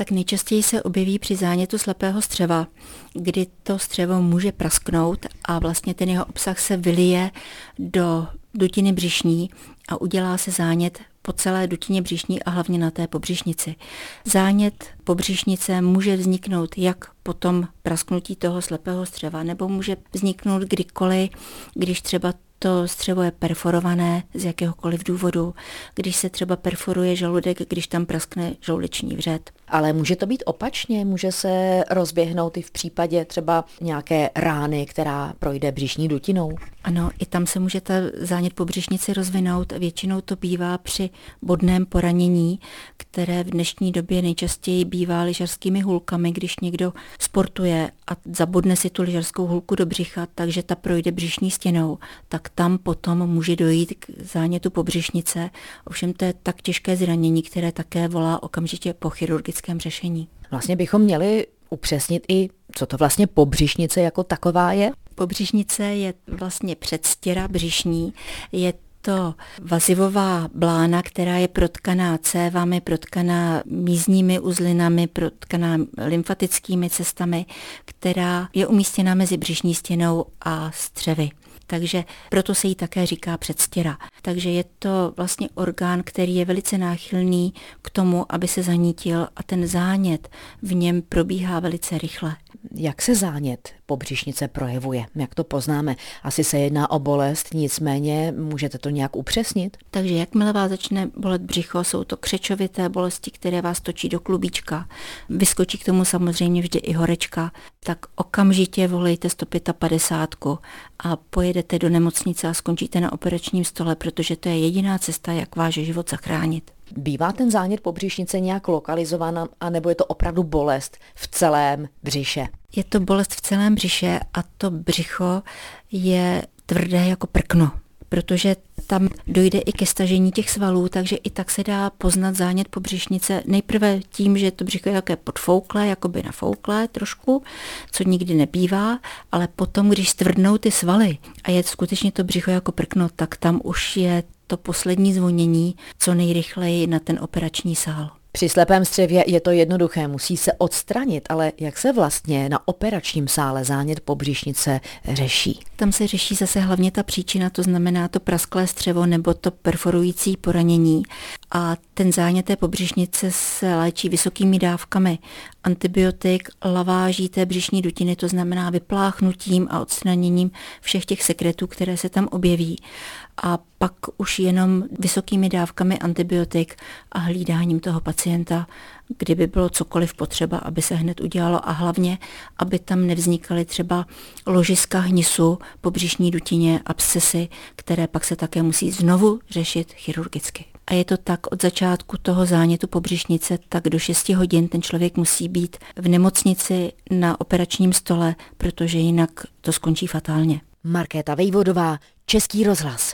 Tak nejčastěji se objeví při zánětu slepého střeva, kdy to střevo může prasknout a vlastně ten jeho obsah se vylije do dutiny břišní a udělá se zánět po celé dutině břišní a hlavně na té pobřišnici. Zánět pobřišnice může vzniknout jak po tom prasknutí toho slepého střeva, nebo může vzniknout kdykoliv, když třeba to střevo je perforované z jakéhokoliv důvodu, když se třeba perforuje žaludek, když tam praskne žaludeční vřet. Ale může to být opačně, může se rozběhnout i v případě třeba nějaké rány, která projde břišní dutinou. Ano, i tam se může ta zánět po břišnici rozvinout. Většinou to bývá při bodném poranění, které v dnešní době nejčastěji bývá lyžařskými hulkami, když někdo sportuje a zabodne si tu lyžařskou hulku do břicha, takže ta projde břišní stěnou, tak tam potom může dojít k zánětu po břišnice. Ovšem to je tak těžké zranění, které také volá okamžitě po chirurgickém řešení. Vlastně bychom měli upřesnit i, co to vlastně pobřišnice jako taková je? Pobřišnice je vlastně předstěra břišní, je to vazivová blána, která je protkaná cévami, protkaná mízními uzlinami, protkaná lymfatickými cestami, která je umístěna mezi břišní stěnou a střevy takže proto se jí také říká předstěra. Takže je to vlastně orgán, který je velice náchylný k tomu, aby se zanítil a ten zánět v něm probíhá velice rychle. Jak se zánět pobřišnice projevuje? Jak to poznáme? Asi se jedná o bolest, nicméně můžete to nějak upřesnit? Takže jakmile vás začne bolet břicho, jsou to křečovité bolesti, které vás točí do klubíčka. Vyskočí k tomu samozřejmě vždy i horečka, tak okamžitě volejte 155 a pojedete do nemocnice a skončíte na operačním stole, protože to je jediná cesta, jak váš život zachránit. Bývá ten zánět pobřišnice nějak lokalizovaná, anebo je to opravdu bolest v celém břiše? Je to bolest v celém břiše a to břicho je tvrdé jako prkno, protože tam dojde i ke stažení těch svalů, takže i tak se dá poznat zánět pobřišnice nejprve tím, že to břicho je také podfouklé, jakoby nafouklé trošku, co nikdy nebývá, ale potom, když stvrdnou ty svaly a je skutečně to břicho jako prkno, tak tam už je to poslední zvonění co nejrychleji na ten operační sál. Při slepém střevě je to jednoduché, musí se odstranit, ale jak se vlastně na operačním sále zánět pobřišnice řeší? Tam se řeší zase hlavně ta příčina, to znamená to prasklé střevo nebo to perforující poranění. A ten zánět té pobřišnice se léčí vysokými dávkami. Antibiotik, laváží té břišní dutiny, to znamená vypláchnutím a odstraněním všech těch sekretů, které se tam objeví. A pak už jenom vysokými dávkami antibiotik a hlídáním toho pacienta, kdyby bylo cokoliv potřeba, aby se hned udělalo. A hlavně, aby tam nevznikaly třeba ložiska hnisu po břišní dutině, abscesy, které pak se také musí znovu řešit chirurgicky. A je to tak od začátku toho zánětu pobřišnice, tak do 6 hodin ten člověk musí být v nemocnici na operačním stole, protože jinak to skončí fatálně. Markéta Vejvodová, Český rozhlas.